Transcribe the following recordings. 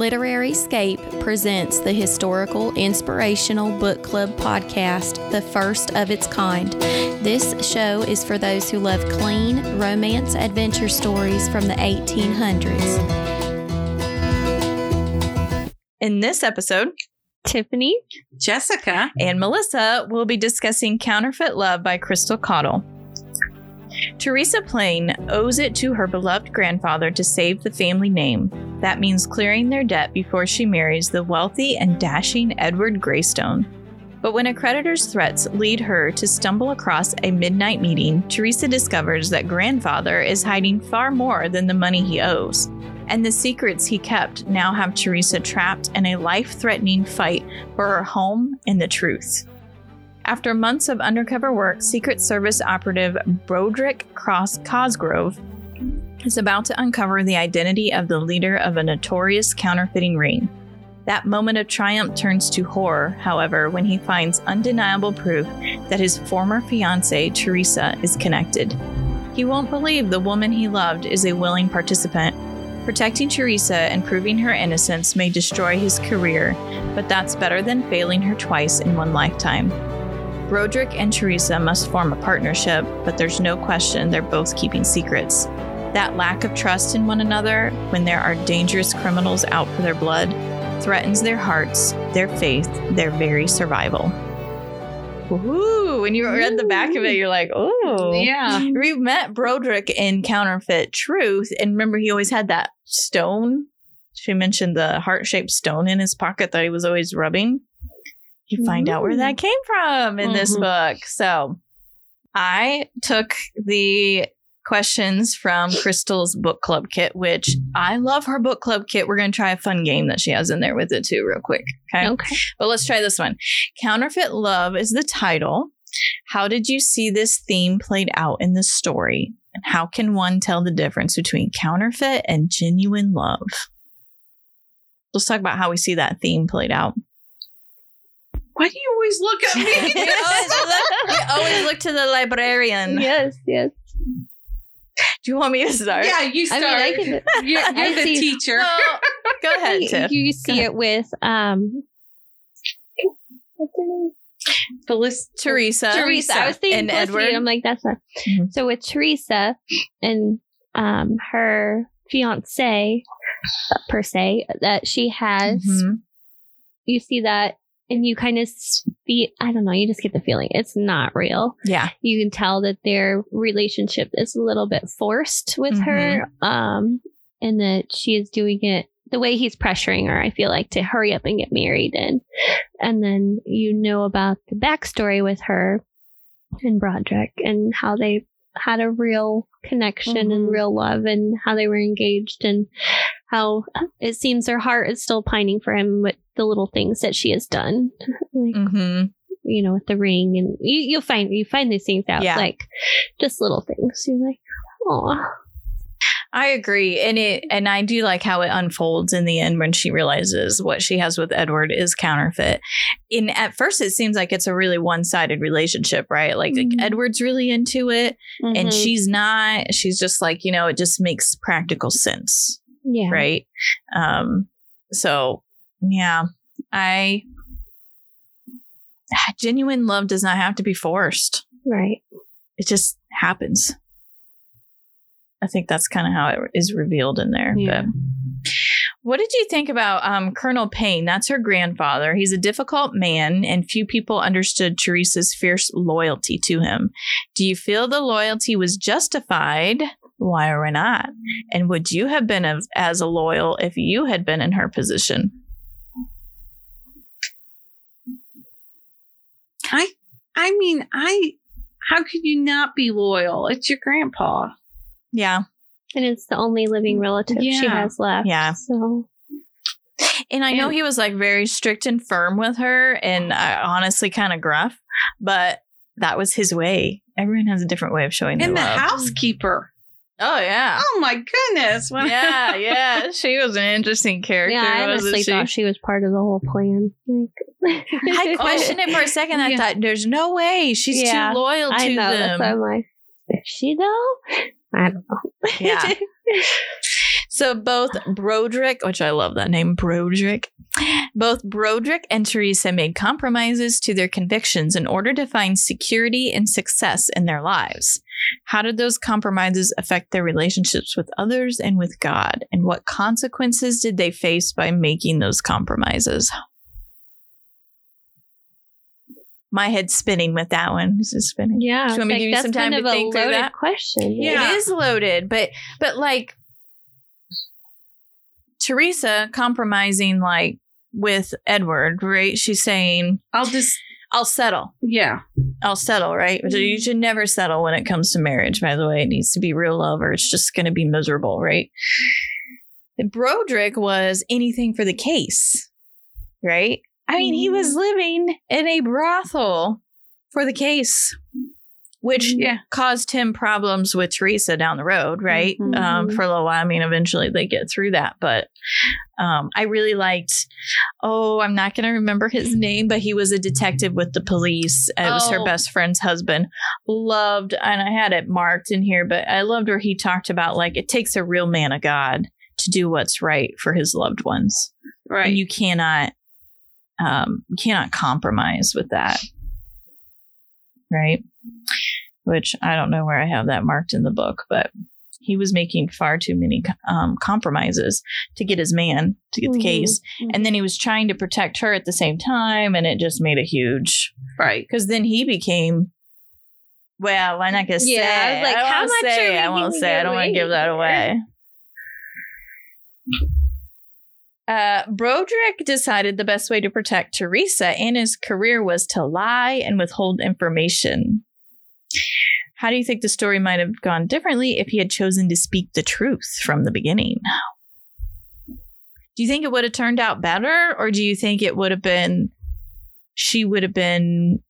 Literary Scape presents the historical inspirational book club podcast, the first of its kind. This show is for those who love clean romance adventure stories from the 1800s. In this episode, Tiffany, Jessica, and Melissa will be discussing Counterfeit Love by Crystal Caudill. Teresa Plain owes it to her beloved grandfather to save the family name. That means clearing their debt before she marries the wealthy and dashing Edward Greystone. But when a creditor's threats lead her to stumble across a midnight meeting, Teresa discovers that grandfather is hiding far more than the money he owes. And the secrets he kept now have Teresa trapped in a life threatening fight for her home and the truth. After months of undercover work, Secret Service operative Broderick Cross Cosgrove is about to uncover the identity of the leader of a notorious counterfeiting ring. That moment of triumph turns to horror, however, when he finds undeniable proof that his former fiancée, Teresa, is connected. He won't believe the woman he loved is a willing participant. Protecting Teresa and proving her innocence may destroy his career, but that's better than failing her twice in one lifetime. Broderick and Teresa must form a partnership, but there's no question they're both keeping secrets. That lack of trust in one another, when there are dangerous criminals out for their blood, threatens their hearts, their faith, their very survival. Ooh, when you read the back of it, you're like, oh. Yeah. We met Broderick in Counterfeit Truth, and remember, he always had that stone. She mentioned the heart shaped stone in his pocket that he was always rubbing you find out where that came from in this Mhm. book. So I took the questions from Crystal's book club kit, which I love her book club kit. We're going to try a fun game that she has in there with it too, real quick. Okay. okay. But let's try this one. Counterfeit Love is the title. How did you see this theme played out in the story? And how can one tell the difference between counterfeit and genuine love? Let's talk about how we see that theme played out. Why do you always look at we, me? always look, we always look to the librarian. yes, yes. Do you want me to start? yeah, you I start. mean, I can. you're you're the see- teacher. Well, go ahead, you, Tiff. you see ahead. it with um. What's her name? Felis- Teresa. Teresa. I was thinking and Felicity, Edward. and I'm like, that's not. Mhm. So with Teresa and um her fiance uh, per se that she has, Mhm. you see that, and you kind of see. I don't know. You just get the feeling it's not real. Yeah. you can tell that their relationship is a little bit forced with her um and that she is doing it the way he's pressuring her i feel like to hurry up and get married and and then you know about the backstory with her and broderick and how they had a real connection and Mhm. real love and how they were engaged and how it seems her heart is still pining for him with the little things that she has done like Mhm. you know, with the ring, and you, you'll find you find these things out, Yeah. like just little things. You're like, oh, I agree, and it and I do like how it unfolds in the end when she realizes what she has with Edward is counterfeit. In at first, it seems like it's a really one sided relationship, right? Like, like, Mhm. Edward's really into it, and Mhm. she's not. She's just like you know, it just makes practical sense, yeah, right? Um, so yeah, I genuine love does not have to be forced. right. It just happens. I think that's kind of how it is revealed in there. Yeah. But what did you think about um, Colonel Payne? That's her grandfather. He's a difficult man, and few people understood Teresa's fierce loyalty to him. Do you feel the loyalty was justified? Why or why not? And would you have been as, as loyal if you had been in her position? I I mean, I how could you not be loyal? It's your grandpa. Yeah. And it's the only living relative she has left. Yeah. So And I know And- he was like very strict and firm with her and uh, honestly kind of gruff, but that was his way. Everyone has a different way of showing their And the love. housekeeper. Oh yeah. Oh my goodness. When yeah, yeah. She was an interesting character. yeah, I wasn't honestly she? thought she was part of the whole plan. Like, I questioned it for a second. I Yeah. thought, there's no way she's Yeah, too loyal to I know. That's them. why I'm like, is she though? I don't know. Yeah. So both Broderick, which I love that name, Broderick, both Broderick and Teresa made compromises to their convictions in order to find security and success in their lives. How did those compromises affect their relationships with others and with God? And what consequences did they face by making those compromises? My head's spinning with that one. This is spinning. Yeah. Do you want me to give you some time kind to of think a through loaded that? question. Yeah. It is loaded, but but like Teresa compromising like with Edward, right? She's saying, I'll just, I'll settle. yeah. I'll settle, right? But You mm. should never settle when it comes to marriage, by the way. It needs to be real love or it's just going to be miserable, right? And Broderick was anything for the case, right? I mean, he was mm. living in a brothel for the case, which Yeah. caused him problems with Teresa down the road, right? Mhm. Um, for a little while. I mean, eventually they get through that. But um, I really liked, oh, I'm not going to remember his name, but he was a detective with the police. It was her Oh. best friend's husband. Loved, and I had it marked in here, but I loved where he talked about like it takes a real man of God to do what's right for his loved ones. Right. And you cannot, um, you cannot compromise with that. Right. Which I don't know where I have that marked in the book, but he was making far too many um, compromises to get his man to get the Mhm. case. And then he was trying to protect her at the same time. And it just made a huge, right. because then he became, well, I'm not going to Yeah, say. I was like, I how much say. I won't say. I don't want to give that away? away. Uh, Broderick decided the best way to protect Teresa and his career was to lie and withhold information. How do you think the story might have gone differently if he had chosen to speak the truth from the beginning? Do you think it would have turned out better, or do you think it would have been she would have been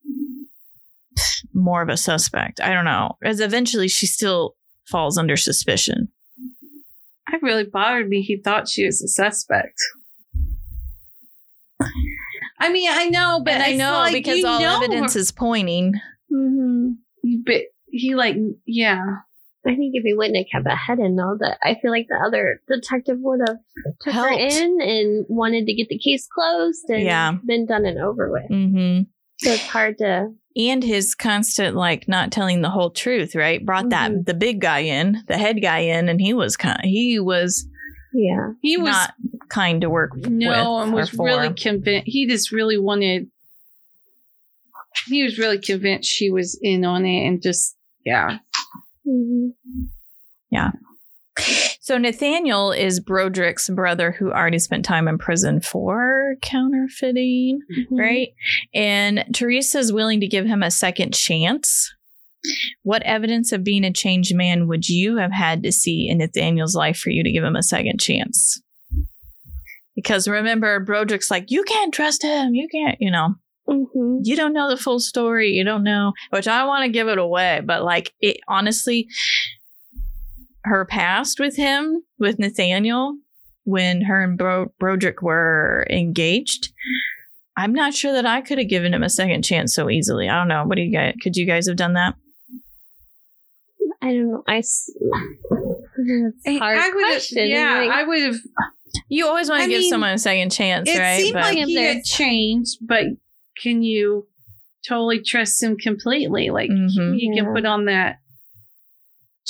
more of a suspect? I don't know. As eventually she still falls under suspicion. It really bothered me. He thought she was a suspect. I mean, I know, but But I know like, because all know evidence is pointing. Mhm. But he like, yeah, I think if he wouldn't have kept a head in though, that I feel like the other detective would have took her Helped. in and wanted to get the case closed and Yeah. been done and over with. Mm-hmm. So it's hard to And his constant like not telling the whole truth, right? Brought that Mhm. the big guy in, the head guy in, and he was kind. He was yeah. he was not kind to work with. no, and was for. really convinced. He just really wanted. He was really convinced she was in on it, and just yeah, Mhm. So Nathaniel is Broderick's brother who already spent time in prison for counterfeiting, Mhm. right? And Teresa's willing to give him a second chance. What evidence of being a changed man would you have had to see in Nathaniel's life for you to give him a second chance? Because remember, Broderick's like, you can't trust him. You can't, you know, Mhm. you don't know the full story. You don't know, which I want to give it away, but like it honestly, her past with him, with Nathaniel, when her and Bro- Broderick were engaged, I'm not sure that I could have given him a second chance so easily. I don't know. What do you guys? Could you guys have done that? I don't know. I. s- It's hard I would have. question. Yeah, like- I would have. You always want I to give mean, someone a second chance, It right? seemed like If he had changed, but can you totally trust him completely? Like Mhm. you can Yeah. put on that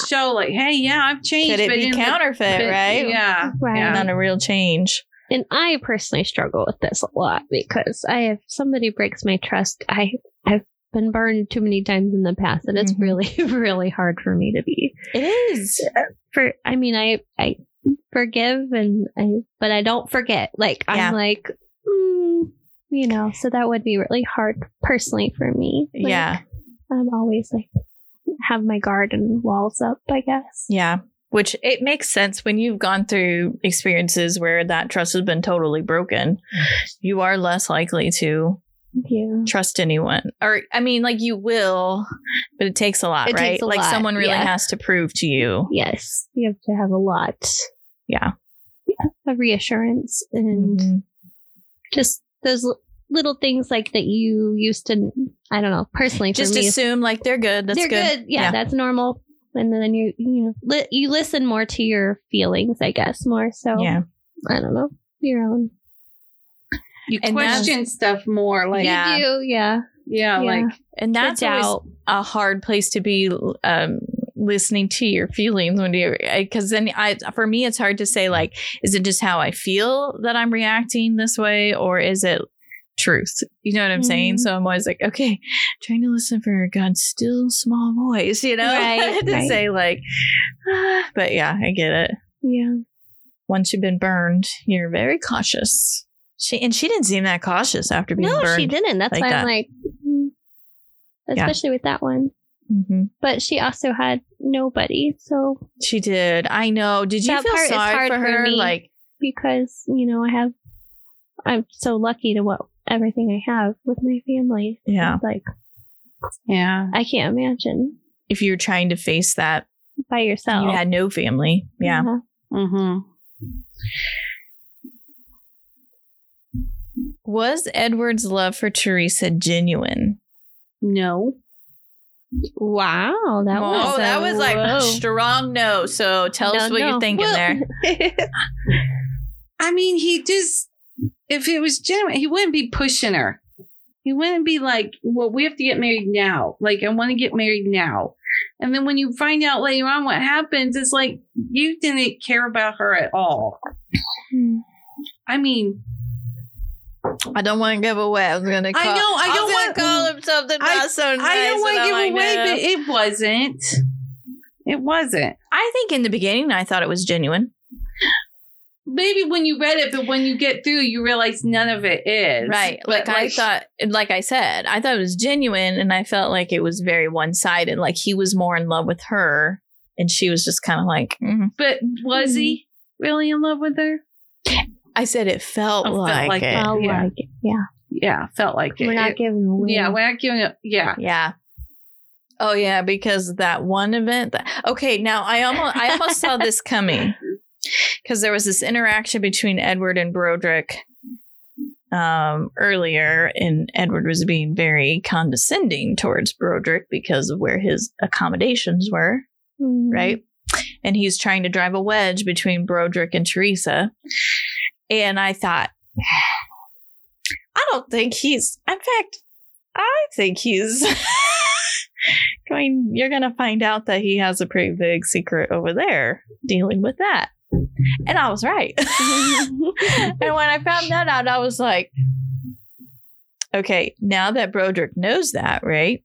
show, like, "Hey, yeah, I've changed." could it but be in the- counterfeit, but- right? Yeah, Right. yeah. Not a real change. And I personally struggle with this a lot because I if somebody breaks my trust, I I've been burned too many times in the past and it's Mhm. really really hard for me to be It is. for I mean I I forgive and I but I don't forget. Like Yeah. I'm like you know, so that would be really hard personally for me. Like, Yeah. I'm always like have my guard and walls up, I guess. Yeah. Which it makes sense when you've gone through experiences where that trust has been totally broken. You are less likely to Yeah. trust anyone. Or, I mean, like you will, but it takes a lot, It right? takes a like lot, someone really yeah. has to prove to you. Yes. You have to have a lot Yeah. of reassurance and Mhm. just those little things like that you used to I don't know personally for Just me assume like they're good. That's they're good. good. Yeah, Yeah. that's normal and then you you know li- you listen more to your feelings, I guess, more so. Yeah. I don't know your own. You And question stuff more, like Yeah. You do, yeah. yeah, Yeah. like And that's always a hard place to be um listening to your feelings when you because then i for me it's hard to say like is it just how i feel that i'm reacting this way or is it truth you know what i'm saying Mhm. so i'm always like okay trying to listen for god's still small voice you know Right, to right. say like ah, but yeah i get it Yeah. once you've been burned you're very cautious she and she didn't seem that cautious after being No, burned No, she didn't. That's like why that. I'm like, mm. Yeah. especially with that one. Hmm But she also had nobody, so she did i know did you feel sorry hard for for her me. like because you know I have, I'm so lucky to what everything I have with my family. Yeah. Like yeah. I can't imagine if you're trying to face that by yourself. you had no family yeah Uh-huh. Mm-hmm. was edward's love for teresa genuine No. Wow, that oh was that a- was like whoa. strong no so tell us what no. you're thinking Well, there I mean, he just, if it was genuine, he wouldn't be pushing her. He wouldn't be like, well, we have to get married now. Like, I want to get married now. And then when you find out later on what happens, it's like, you didn't care about her at all. Hmm. I mean, i don't want to give away i was gonna call I know, I was don't gonna call him something I- not so nice I don't want to give like, away, no. but it wasn't. It wasn't. i think in the beginning i thought it was genuine Maybe when you read it, but when you get through, you realize none of it is. right But, like i thought like i said i thought it was genuine and i felt like it was very one-sided like he was more in love with her and she was just kind of like mm. But was he really in love with her? I said it felt, I felt like, like it it. I'll Yeah. like it. Yeah, Yeah, felt like it. we're not It- giving away. yeah, we're not giving it. Yeah. Yeah. Oh yeah, because that one event. That, okay, now I almost I almost saw this coming because there was this interaction between Edward and Broderick um, earlier, and Edward was being very condescending towards Broderick because of where his accommodations were, Mhm. right? And he's trying to drive a wedge between Broderick and Teresa, and I thought. I don't think he's. In fact, I think he's going. You're going to find out that he has a pretty big secret over there dealing with that. And I was right. and when I found that out, I was like, okay, now that Broderick knows that, right?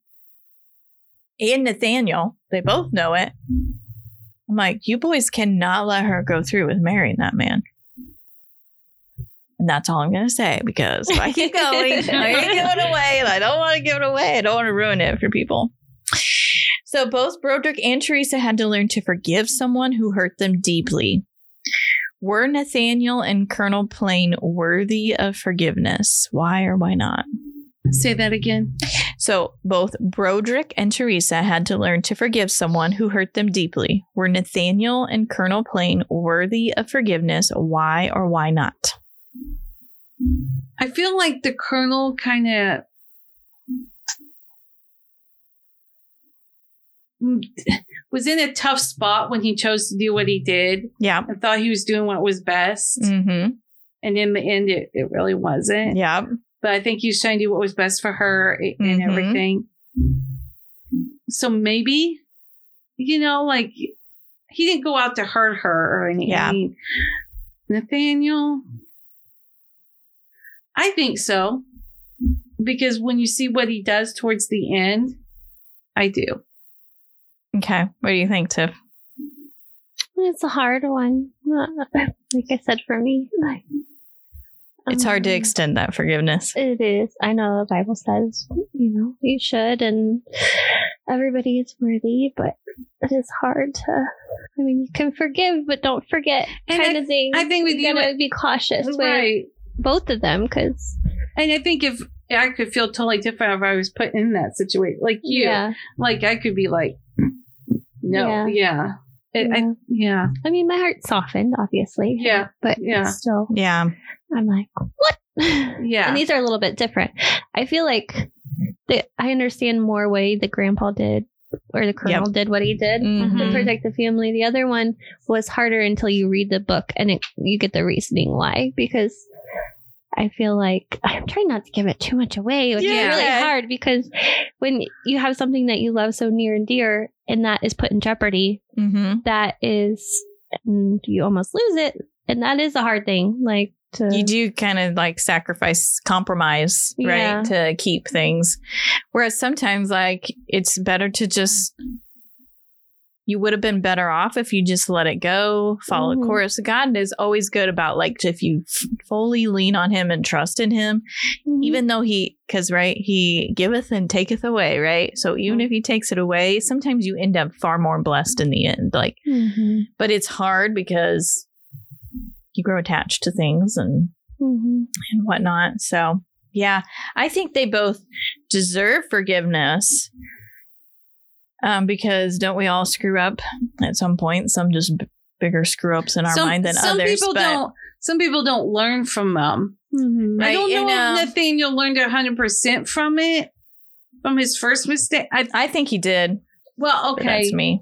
And Nathaniel, they both know it. I'm like, you boys cannot let her go through with marrying that man. And that's all I'm going to say because if I keep going, I ain't give it away, and I don't want to give it away. I don't want to ruin it for people. So both Broderick and Teresa had to learn to forgive someone who hurt them deeply. Were Nathaniel and Colonel Plain worthy of forgiveness? Why or why not? Say that again. So both Broderick and Teresa had to learn to forgive someone who hurt them deeply. Were Nathaniel and Colonel Plain worthy of forgiveness? Why or why not? I feel like the colonel kind of was in a tough spot when he chose to do what he did Yeah. and thought he was doing what was best. Mm-hmm. And in the end, it, it really wasn't. Yeah. But I think he was trying to do what was best for her and Mhm. everything. So maybe, you know, like he didn't go out to hurt her or anything. Yeah. Nathaniel, I think so. Because when you see what he does towards the end, I do. Okay. What do you think, Tiff? It's a hard one. Like I said, for me, like, It's hard to um, extend that forgiveness. It is. I know the Bible says, you know, you should, and everybody is worthy, but it is hard to. I mean, you can forgive, but don't forget, And kind I- of thing. I think with you, gotta be cautious with right. Both of them, because And I think if I could feel totally different if I was put in that situation, like you, yeah, like I could be like, no, Yeah. yeah, It- I, Yeah. yeah, I mean, my heart softened, obviously. Yeah, but yeah. still, Yeah. I'm like, what? Yeah. And these are a little bit different. I feel like that I understand more way that Grandpa did or the colonel did what he did to Mhm. protect the family. The other one was harder until you read the book and it, you get the reasoning why. Because I feel like I'm trying not to give it too much away, which Yeah. is really hard because when you have something that you love so near and dear and that is put in jeopardy, Mm-hmm. that is, and you almost lose it. And that is a hard thing. Like, to, You do kind of like sacrifice, compromise, Yeah. right, to keep things. Whereas sometimes, like, it's better to just. You would have been better off if you just let it go, follow Mhm. the course. God is always good about like if you f- fully lean on Him and trust in Him, Mhm. even though He, because right, He giveth and taketh away, right. So even if He takes it away, sometimes you end up far more blessed in the end. Like, Mhm. but it's hard because you grow attached to things and Mhm. and whatnot. So, yeah, I think they both deserve forgiveness. Um, because don't we all screw up at some point? Some just b- bigger screw ups in our some, mind than some others. people but don't. Some people don't learn from them. Mhm. Right, I don't know and, um, if Nathaniel learned hundred percent from it, from his first mistake. I, I think he did. well, but okay, that's me.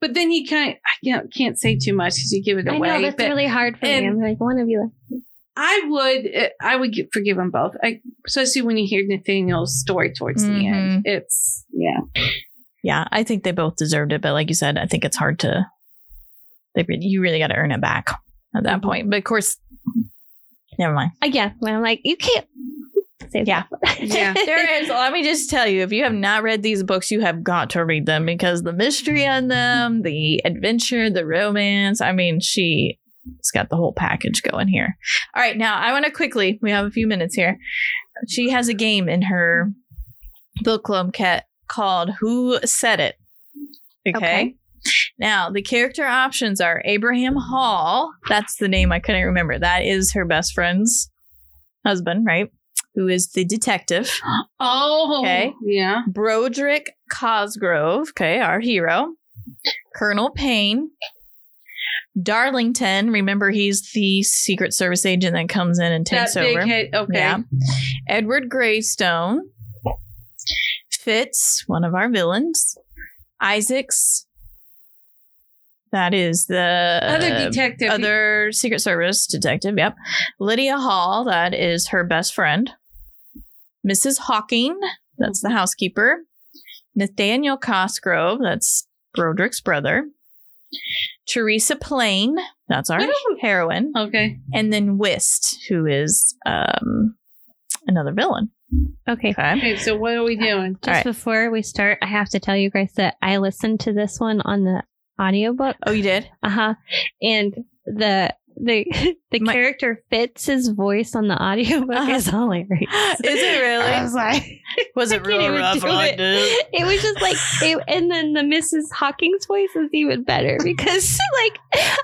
but then he kind. I can't, can't say too much because you give it I away. know that's but really hard for me. I'm like, one of you. I would. uh, I would forgive them both, I, especially when you hear Nathaniel's story towards the Mhm. end. It's yeah. Yeah, I think they both deserved it. But like you said, I think it's hard to. They you really got to earn it back at that Mhm. point. But of course, never mind. uh, yeah, when I'm like, you can't say Yeah. Yeah. there is let me just tell you if you have not read these books you have got to read them because the mystery on them the adventure the romance i mean she it's got the whole package going here all right now i want to quickly we have a few minutes here she has a game in her book club cat called who said it okay. Okay. Now, the character options are Abraham Hall. That's the name I couldn't remember. That is her best friend's husband, right? Who is the detective. Oh, Okay. Yeah. Broderick Cosgrove, okay, our hero. Colonel Payne. Darlington, remember he's the Secret Service agent that comes in and takes over. head. Okay. Yeah. Edward Greystone. Fitz, one of our villains. Isaacs. That is the Other detective. other Secret Service detective. Yep. Lydia Hall, that is her best friend. Mrs. Hawking, that's the housekeeper. Nathaniel Cosgrove, that's Broderick's brother. Teresa Plain, that's our heroine. Okay. And then Whist, who is um, another villain. Okay. Okay. Okay. So what are we doing? Just right. before we start, I have to tell you guys that I listened to this one on the audiobook. Oh, you did? Uh huh. And the the the My- character fits his voice on the audiobook Uh-huh. is hilarious. Is it really? I was like, Was it can't rough do like it. It was just like, it, and then the Mrs. Hawking's voice is even better because, like,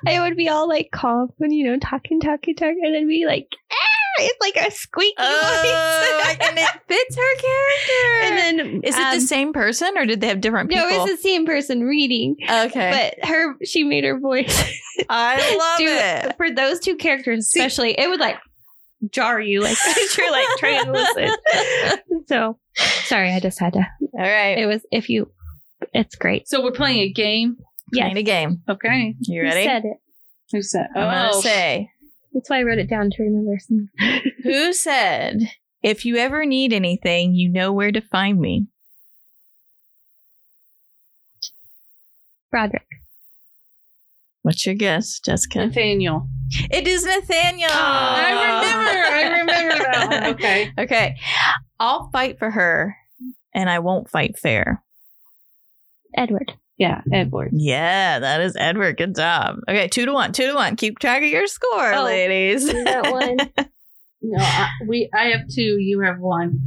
I would be all like calm and you know talking, talking, talking, and then be like, ah! It's like a squeaky Oh, voice. and it fits her character. and then is it um, the same person or did they have different people? No, it's the same person reading, okay. but her she made her voice I love do it. for those two characters especially. it would like jar you like as you're like trying to listen. So sorry, I just had to. All right. It was if you, it's great. So we're playing a game. Yes. Playing a game. Okay. You ready? Who said it? Who said? I'm oh, gonna say That's why I wrote it down to remember. Some. who said if you ever need anything, you know where to find me. Broderick. What's your guess, Jessica? Nathaniel. It is Nathaniel. Ah! I remember. I remember that one. Okay. Okay. I'll fight for her and I won't fight fair. Edward. Yeah, Edward. Yeah, that is Edward. Good job. Okay, two to one, two to one. Keep track of your score, Oh, ladies. that one. No, I, we. I have two. You have one.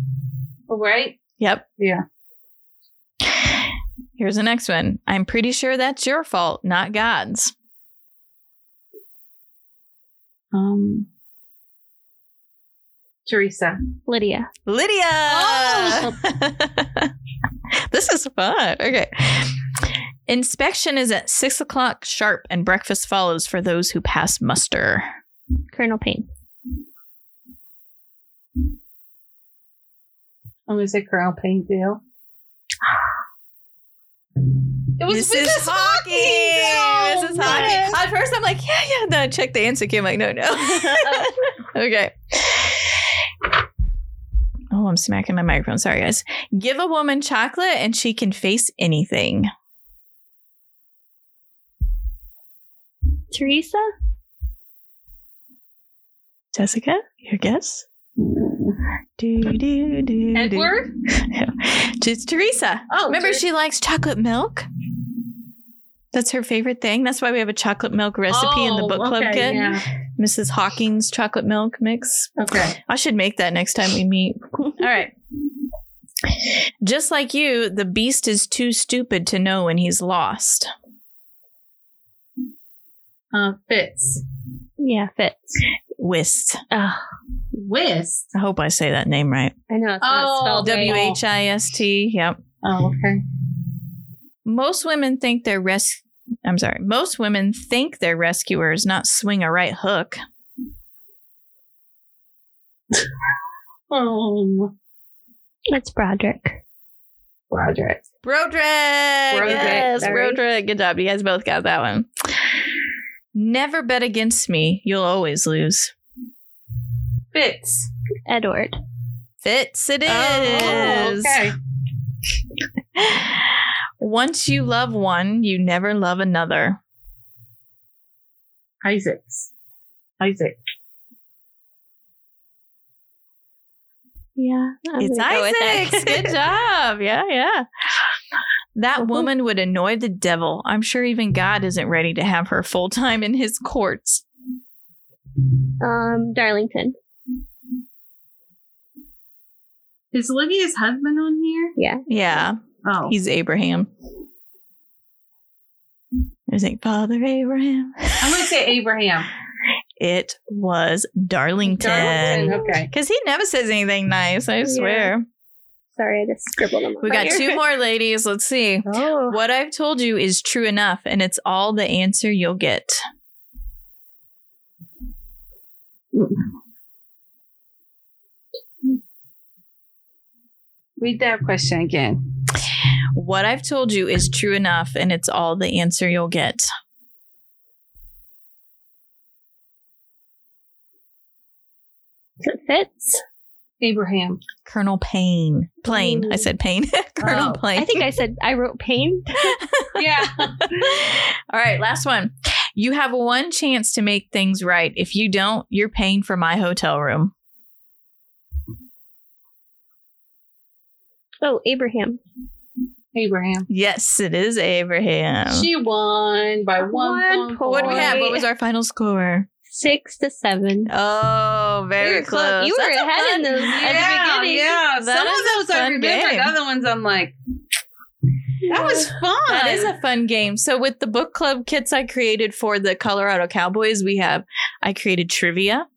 All right. yep. Yeah. Here's the next one. I'm pretty sure that's your fault, not God's. Um. Teresa. Lydia. Lydia. Oh! this is fun. Okay. Inspection is at six o'clock sharp, and breakfast follows for those who pass muster. Colonel Payne. I'm gonna say Colonel Painville. It was Mrs. Mrs. Hawking. Hawking. Mrs. Hawking. At first, I'm like, yeah, yeah. Then I check the answer key. I'm like, no, no. okay. Oh, I'm smacking my microphone. Sorry, guys. Give a woman chocolate and she can face anything. Teresa? Jessica, your guess? Do, do, do. Edward? It's Teresa. Oh, Remember, Ter- she likes chocolate milk. That's her favorite thing. That's why we have a chocolate milk recipe in the Oh, book club okay, kit. Yeah. Mrs. Hawking's chocolate milk mix. Okay. I should make that next time we meet. All right. Just like you, the beast is too stupid to know when he's lost. Uh, Fitz. Yeah, Fitz. Whist. Oh, Whist. I hope I say that name right. I know it's Oh, spelled. W H I S T. Yep. Oh, okay. Most women think they're res. I'm sorry. Most women think they're rescuers, not swing a right hook. Oh, It's Broderick. Broderick. Broderick. Yes. Broderick. Good job. You guys both got that one. Never bet against me. You'll always lose. Fitz. Edward. Fits it oh, is. Oh, okay. Once you love one, you never love another. Isaacs. Isaac. Yeah. I'm it's gonna go with. Isaac. Good job. Yeah, yeah. That woman would annoy the devil. I'm sure even God isn't ready to have her full time in his courts. um, Darlington. Is Lydia's husband on here? Yeah. Yeah, Oh. he's Abraham. I think Father Abraham. I'm going to say Abraham. It was Darlington. Darlington, Okay. Because he never says anything nice, I swear. Sorry, I just scribbled them. We got two more ladies. Let's see. Oh. What I've told you is true enough, and it's all the answer you'll get. Read that question again. What I've told you is true enough, and it's all the answer you'll get. Is it Fitz? Abraham. Colonel Payne. Plain. I said Payne. Colonel Oh, Payne. I think I said I wrote pain. Yeah. all right, last one. You have one chance to make things right. If you don't, you're paying for my hotel room. Oh, Abraham. Abraham. Yes, it is Abraham. She won by one, One point. what do we have? What was our final score? Six to seven. Oh, very Very close. close. You were That's a ahead fun- in those- Yeah, At the beginning. yeah. That Some of those I fun remember. game. The other ones I'm like, that was fun. That is a fun game. So with the book club kits I created for the Colorado Cowboys, we have I created trivia.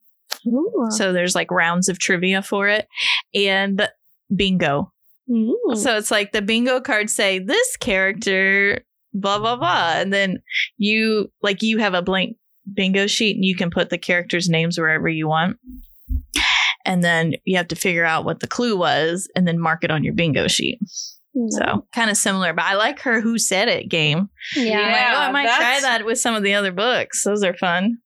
Ooh. So there's like rounds of trivia for it and bingo. Ooh. So it's like the bingo cards say this character blah blah blah and then you like you have a blank bingo sheet and you can put the characters names wherever you want. And then you have to figure out what the clue was and then mark it on your bingo sheet. So kind of similar, but I like her who said it game. yeah. I'm like, oh, I might try that with some of the other books. Those are fun.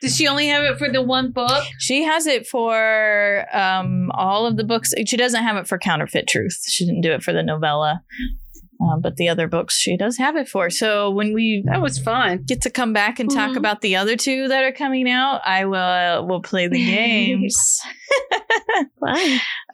Does she only have it for the one book? She has it for um, all of the books. She doesn't have it for Counterfeit Truth. She didn't do it for the novella, um, but the other books she does have it for. So when we That was fun. get to come back and talk Mhm. about the other two that are coming out, I will will play the games. All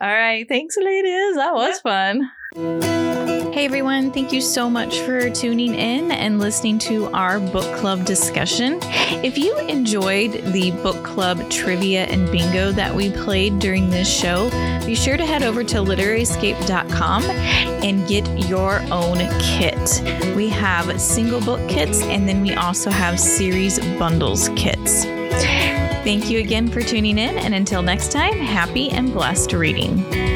right, thanks, ladies. That was fun. Hey everyone, thank you so much for tuning in and listening to our book club discussion. If you enjoyed the book club trivia and bingo that we played during this show, be sure to head over to literaryscape.com and get your own kit. We have single book kits and then we also have series bundles kits. Thank you again for tuning in, and until next time, happy and blessed reading.